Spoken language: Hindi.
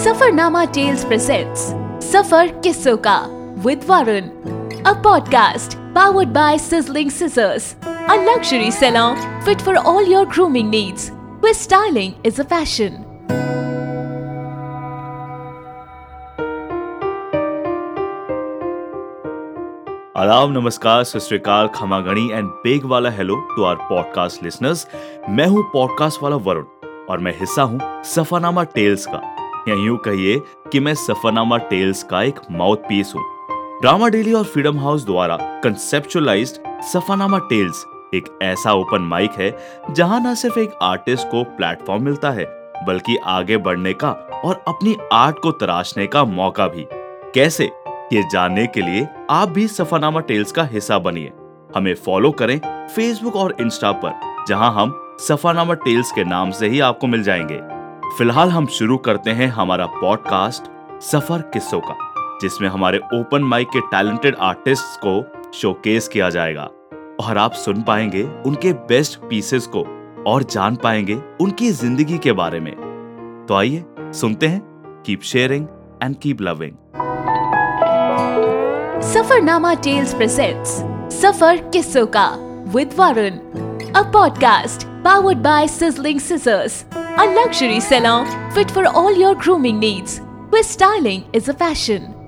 सफरनामा टेल्स प्रेजेंट्स सफ़र किस्सों का with Varun a podcast powered by Sizzling Scissors, a luxury salon fit for all your grooming needs, where styling is a fashion. आदाब नमस्कार सत श्रीकाल खमागणी एंड बेग वाला hello to our podcast listeners मैं हूँ पॉडकास्ट वाला वरुण और मैं हिस्सा हूँ सफरनामा टेल्स का या यूँ कहिए कि मैं सफरनामा टेल्स का एक माउथ पीस हूँ। ड्रामा डेली और फ्रीडम हाउस द्वारा कंसेप्चुअलाइज्ड सफरनामा टेल्स एक ऐसा ओपन माइक है, जहाँ न सिर्फ़ एक आर्टिस्ट को प्लेटफॉर्म मिलता है, बल्कि आगे बढ़ने का और अपनी आर्ट को तराशने का मौका भी। कैसे? ये जानने के लिए आप भी सफरनामा टेल्स का हिस्सा बनिए। हमें फॉलो करें फेसबुक और इंस्टा पर, जहाँ हम सफरनामा टेल्स के नाम से ही आपको मिल जाएँगे। फ़िलहाल हम शुरू करते हैं हमारा पॉडकास्ट सफ़र किस्सों का, जिसमें हमारे ओपन माइक के टैलेंटेड आर्टिस्ट को शोकेस किया जाएगा। और आप सुन पाएँगे उनके बेस्ट पीसेस को और जान पाएँगे उनकी ज़िंदगी के बारे में। तो आइए, सुनते हैं। Keep sharing and keep loving Safarnama tales presents सफ़र किस्सों का with Varun a podcast powered by Sizzling Scissors, a luxury salon fit for all your grooming needs, where styling is a fashion.